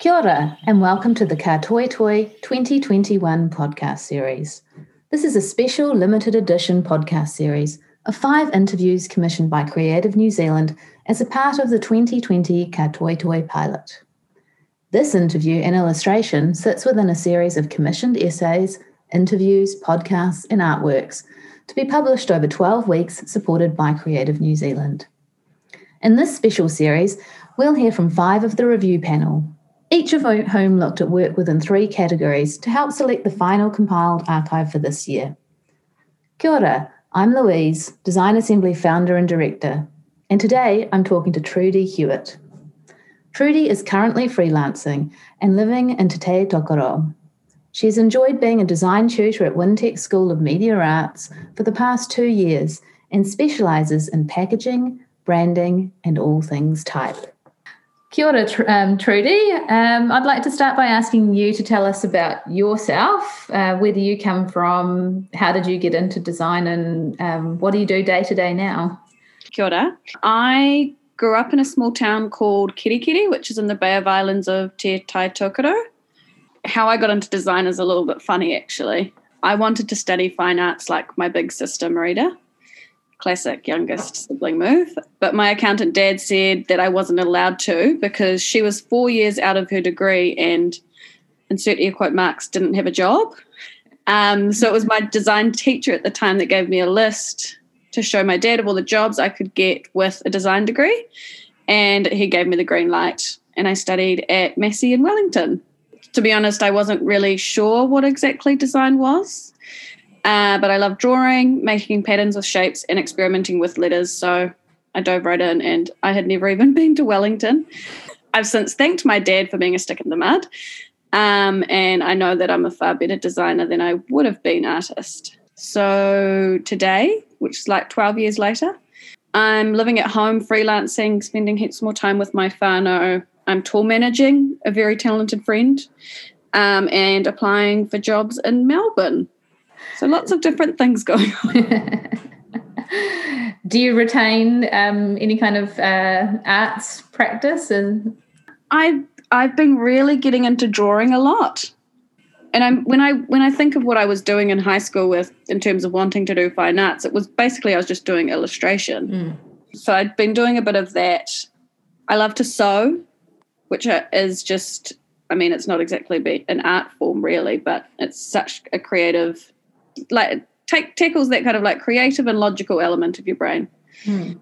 Kia ora, and welcome to the Ka Toi Toi 2021 podcast series. This is a special limited edition podcast series of five interviews commissioned by Creative New Zealand as a part of the 2020 Ka Toi Toi pilot. This interview and illustration sits within a series of commissioned essays, interviews, podcasts, and artworks to be published over 12 weeks, supported by Creative New Zealand. In this special series, we'll hear from five of the review panel each of whom looked at work within three categories to help select the final compiled archive for this year. Kia ora, I'm Louise, Design Assembly founder and director, and today I'm talking to Trudy Hewitt. Trudy is currently freelancing and living in Te Tai Tokerau. She's enjoyed being a design tutor at Wintec School of Media Arts for the past two years and specialises in packaging, branding, and all things type. Kia ora, um, Trudy. Um, I'd like to start by asking you to tell us about yourself, uh, where do you come from, how did you get into design, and um, what do you do day to day now? Kia ora. I grew up in a small town called Kerikeri, which is in the Bay of Islands of Te Tai Tokerau. How I got into design is a little bit funny, actually. I wanted to study fine arts like my big sister, Marita classic youngest sibling move. But my accountant dad said that I wasn't allowed to because she was four years out of her degree and insert air quote marks didn't have a job. Um, so it was my design teacher at the time that gave me a list to show my dad of all the jobs I could get with a design degree. And he gave me the green light. And I studied at Massey in Wellington. To be honest, I wasn't really sure what exactly design was. Uh, but I love drawing, making patterns with shapes, and experimenting with letters. So I dove right in, and I had never even been to Wellington. I've since thanked my dad for being a stick in the mud. Um, and I know that I'm a far better designer than I would have been artist. So today, which is like 12 years later, I'm living at home, freelancing, spending heaps more time with my whānau. I'm tour managing a very talented friend um, and applying for jobs in Melbourne. So lots of different things going on. Do you retain um, any kind of uh, arts practice? And I I've been really getting into drawing a lot. And I'm when I when I think of what I was doing in high school with in terms of wanting to do fine arts, it was basically I was just doing illustration. Mm. So I'd been doing a bit of that. I love to sew, which is just I mean, it's not exactly an art form really, but it's such a creative like take tackles that kind of like creative and logical element of your brain. Hmm.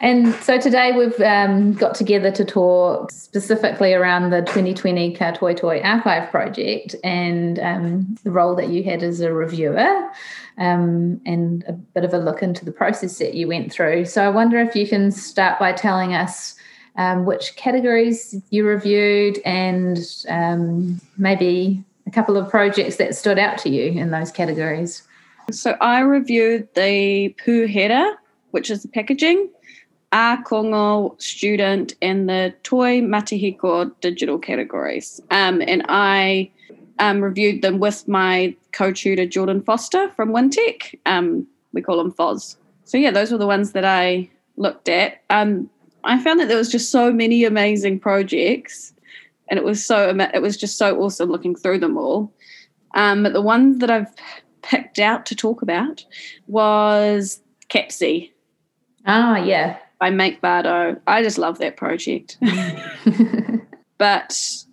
And so today we've um, got together to talk specifically around the 2020 Ka Toi Toi Archive project and um, the role that you had as a reviewer um, and a bit of a look into the process that you went through. So I wonder if you can start by telling us um, which categories you reviewed and um, maybe a couple of projects that stood out to you in those categories? So I reviewed the Pūhera, which is the packaging, Ākonga student, and the Toi Matihiko digital categories. Um, and I um, reviewed them with my co-tutor Jordan Foster from Wintec. Um, we call him Foz. So yeah, those were the ones that I looked at. Um, I found that there was just so many amazing projects and it was so it was just so awesome looking through them all. Um, but the one that I've picked out to talk about was Capsy. Ah, yeah, by Make Bardo. I just love that project. but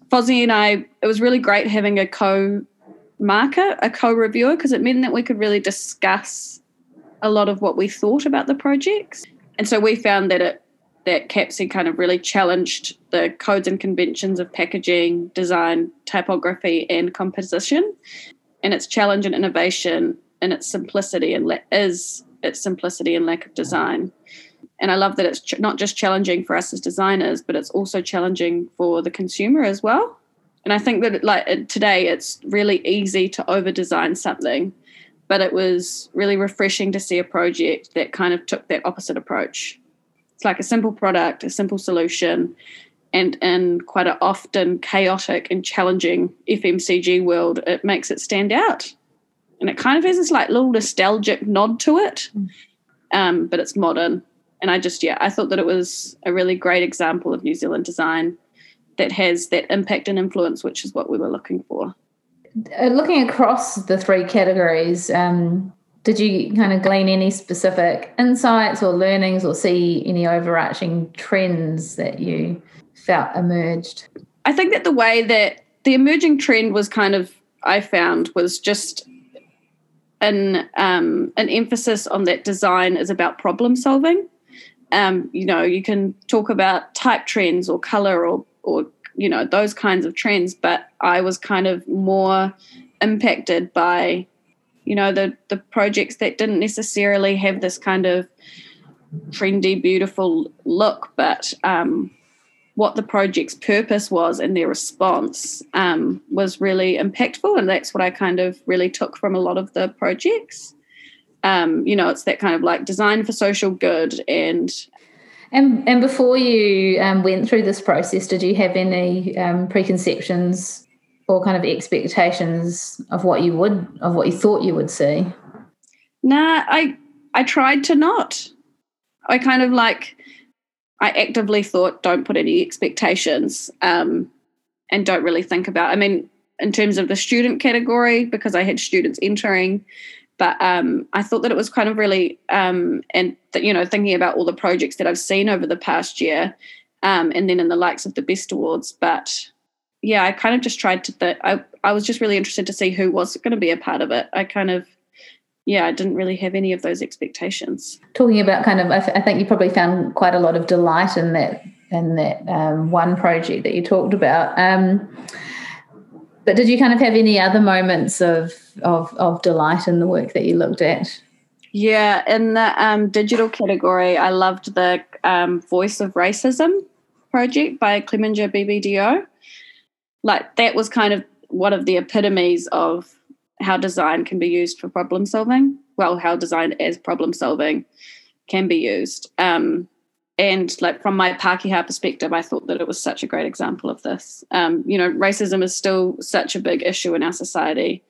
Fozzie and I, it was really great having a co marker, a co reviewer, because it meant that we could really discuss a lot of what we thought about the projects. And so we found that it that Capsy kind of really challenged the codes and conventions of packaging, design, typography, and composition. And its challenge and innovation and its simplicity and la- is its simplicity and lack of design. And I love that it's ch- not just challenging for us as designers, but it's also challenging for the consumer as well. And I think that like today, it's really easy to over design something, but it was really refreshing to see a project that kind of took that opposite approach it's like a simple product, a simple solution, and in quite an often chaotic and challenging FMCG world, it makes it stand out. And it kind of has this like little nostalgic nod to it, um, but it's modern. And I just, yeah, I thought that it was a really great example of New Zealand design that has that impact and influence, which is what we were looking for. Uh, looking across the three categories, um, did you kind of glean any specific insights or learnings or see any overarching trends that you felt emerged? I think that the way that the emerging trend was kind of, I found, was just an um, an emphasis on that design is about problem solving. Um, you know, you can talk about type trends or color or or you know those kinds of trends, but I was kind of more impacted by you know the the projects that didn't necessarily have this kind of trendy beautiful look but um, what the project's purpose was and their response um, was really impactful and that's what i kind of really took from a lot of the projects. Um, you know it's that kind of like design for social good and and and before you um, went through this process did you have any um, preconceptions or kind of expectations of what you would of what you thought you would see? Nah, I I tried to not. I kind of like I actively thought don't put any expectations um, and don't really think about. I mean, in terms of the student category, because I had students entering, but um, I thought that it was kind of really um, and that you know thinking about all the projects that I've seen over the past year, um, and then in the likes of the best awards, but yeah, I kind of just tried to. Th- I I was just really interested to see who was going to be a part of it. I kind of, yeah, I didn't really have any of those expectations. Talking about kind of, I, th- I think you probably found quite a lot of delight in that in that um, one project that you talked about. Um, but did you kind of have any other moments of of of delight in the work that you looked at? Yeah, in the um, digital category, I loved the um, Voice of Racism project by Clemenger BBDO like that was kind of one of the epitomes of how design can be used for problem solving. Well, how design as problem solving can be used. Um, and like from my Pākehā perspective, I thought that it was such a great example of this. Um, you know, racism is still such a big issue in our society,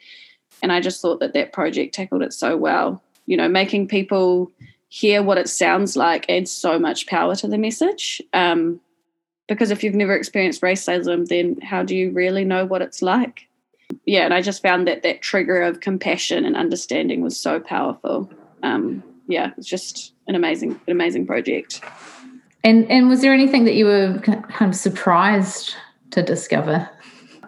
and I just thought that that project tackled it so well. You know, making people hear what it sounds like adds so much power to the message. Um, because if you've never experienced racism then how do you really know what it's like? Yeah and i just found that that trigger of compassion and understanding was so powerful. Um, yeah it's just an amazing an amazing project. And and was there anything that you were kind of surprised to discover?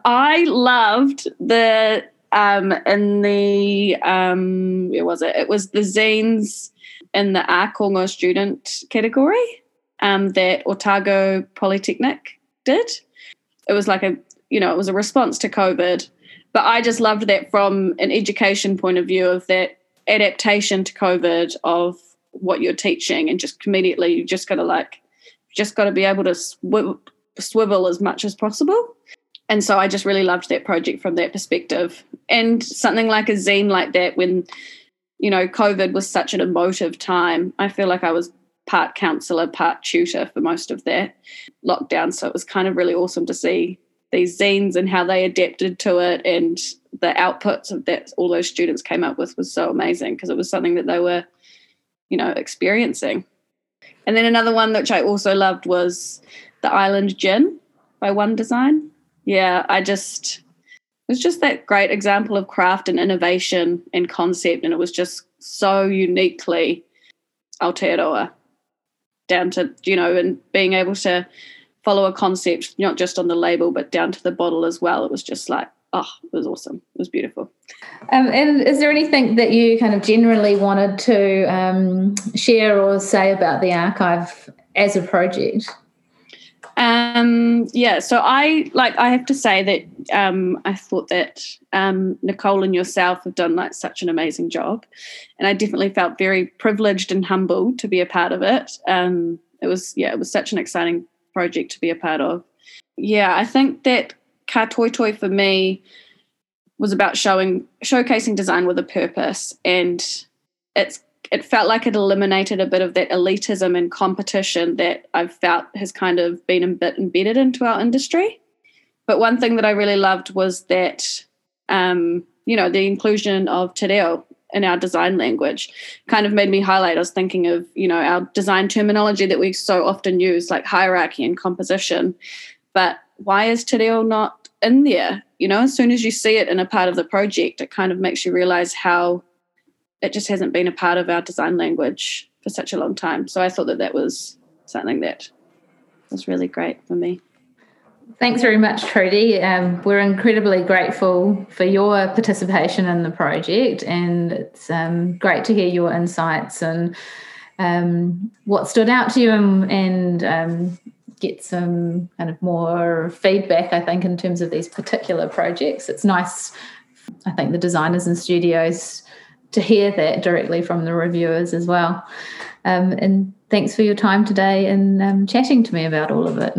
I loved the um in the um where was it? It was the zines in the Ākonga student category um, that Otago Polytechnic did. It was like a, you know, it was a response to COVID. But I just loved that from an education point of view of that adaptation to COVID of what you're teaching and just immediately you just got to like, just got to be able to sw- swivel as much as possible. And so I just really loved that project from that perspective. And something like a zine like that when, you know, COVID was such an emotive time, I feel like I was part counselor, part tutor for most of that lockdown. So it was kind of really awesome to see these zines and how they adapted to it and the outputs of that all those students came up with was so amazing because it was something that they were, you know, experiencing. And then another one which I also loved was the Island Gin by One Design. Yeah, I just it was just that great example of craft and innovation and concept, and it was just so uniquely Aotearoa down to you know and being able to follow a concept not just on the label but down to the bottle as well. It was just like oh it was awesome. It was beautiful. Um, and is there anything that you kind of generally wanted to um, share or say about the archive as a project um, yeah, so I like I have to say that um, I thought that um, Nicole and yourself have done like such an amazing job, and I definitely felt very privileged and humbled to be a part of it. Um, it was yeah, it was such an exciting project to be a part of. Yeah, I think that Ka Toi Toi for me was about showing showcasing design with a purpose, and it's it felt like it eliminated a bit of that elitism and competition that I've felt has kind of been a bit embedded into our industry. But one thing that I really loved was that, um, you know, the inclusion of te reo in our design language kind of made me highlight. I was thinking of, you know, our design terminology that we so often use, like hierarchy and composition. But why is Te Reo not in there? You know, as soon as you see it in a part of the project, it kind of makes you realize how it just hasn't been a part of our design language for such a long time. So I thought that that was something that was really great for me. Thanks very much, Trudy. Um, we're incredibly grateful for your participation in the project, and it's um, great to hear your insights and um, what stood out to you and, and um, get some kind of more feedback, I think, in terms of these particular projects. It's nice, I think, the designers and studios to hear that directly from the reviewers as well. Um, and thanks for your time today and um, chatting to me about all of it.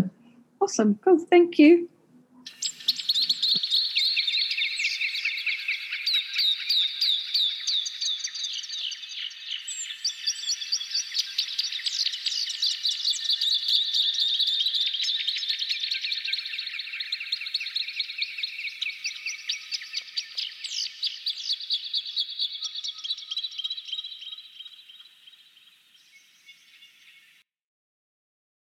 Awesome. Cool. Thank you.